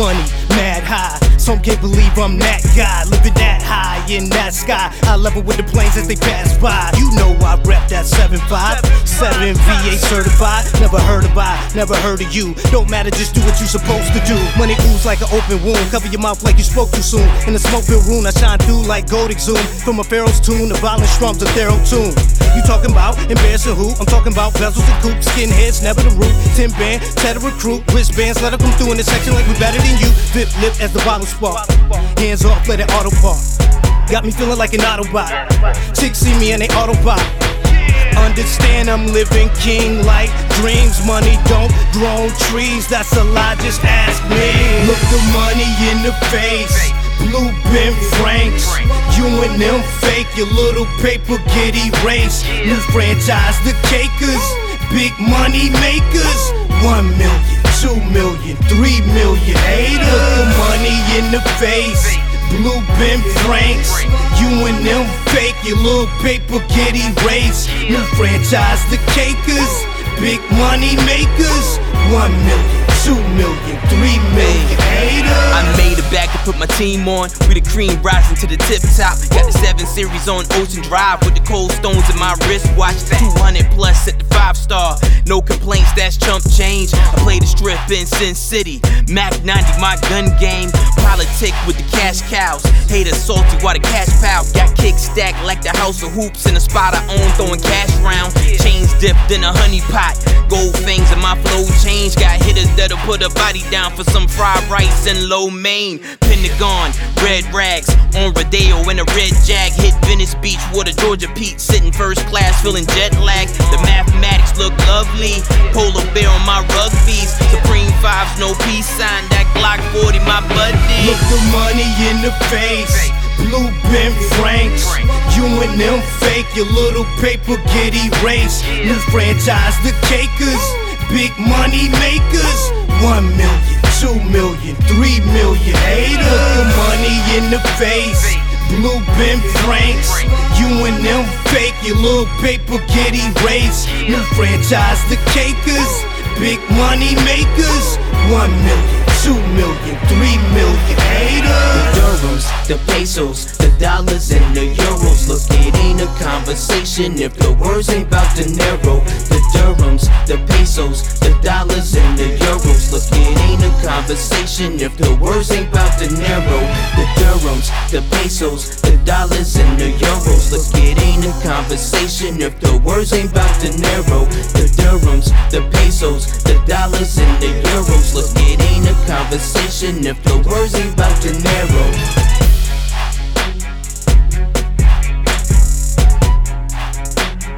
money, mad high. Some can't believe I'm that guy, living that high in that sky. I level with the planes as they pass by. You know I rep that 7'5, 7 VA certified. Never heard of I, never heard of you. Don't matter, just do what you supposed to do. Money ooze like an open wound. Cover your mouth like you spoke too soon. In the smoke filled room, I shine through like gold exhumed. From a pharaoh's tune, the violent strums, a thero tune. You talking about embarrassing who? I'm talking about bezels and coops, skinheads, never the root. Tin band, tether recruit, wristbands, let her come through in the section like we better than you. Vip lip as the bottle spark. Hands off, let it auto park. Got me feeling like an Autobot. Chicks see me and they Autobot. Understand I'm living king like dreams. Money don't grow trees. That's a lie, just ask me. Look the money in the face. Blue Ben Franks. You and them fake. Your little paper get erased. New franchise, the cakers. Big money makers. One million, two million, three million. The money in the face. Blue Ben Franks. You and them fake, your little paper get erased. New franchise, the cakers. Big money makers. One million, two million, three million. Haters. I made it back to put my team on. We the cream rising to the tip top. Got the 7 Series on Ocean Drive with the cold stones in my wristwatch. 200 plus at the 5 star. No complaints, that's chump change. I play the strip in Sin City. Mac 90, my gun game. Politic with the cash cows. Haters salty while the cash pow. Got kick stacked like the house of hoops in the spot I own, throwing cash round. Chains dipped in a honey pot. Gold fangs in my flow change. That'll put a body down for some fried rice and lo mein. Pentagon, red rags on Rodeo in a red jag. Hit Venice Beach a Georgia Pete. Sitting first class, feeling jet lag. The mathematics look lovely. Polo Bear on my rugbies. Supreme fives, no peace sign. That Glock 40, my buddy. Look the money in the face. Blue Ben Franks. You and them fake, your little paper get erased. New franchise, the cakers. Big money makers. One million, two million, three million. Look the money in the face. Blue Ben Franks. You and them fake, your little paper get erased. New franchise, the cakers. Big money makers. One million, two million, three million. Haters. The dirhams, the pesos, the dollars and the euros. Look, it ain't a conversation if the words ain't about narrow. The dirhams, the pesos, the dollars and the euros. Look, it ain't a conversation if the words ain't about narrow. The dirhams, the pesos, the dollars and the euros. Look, it ain't a conversation if the words ain't about narrow. The dirhams, the pesos, the dollars and the euros. Look, it ain't a conversation if the words ain't about to narrow.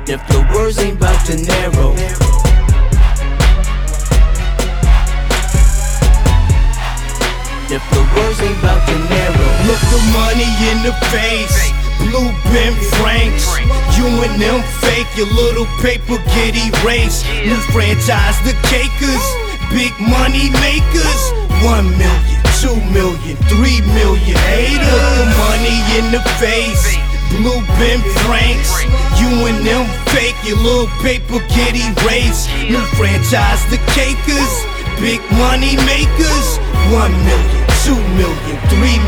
If the words ain't about to narrow. If the words ain't about to narrow. Look the money in the face. Blue Ben Franks. You and them fake, your little paper get erased. New franchise, the cakers. Big money makers. One million, two million, three million. The money in the face. Blue Ben Franks. You and them fake, your little paper get erased. New franchise, the cakers. Big money makers. One million, two million, three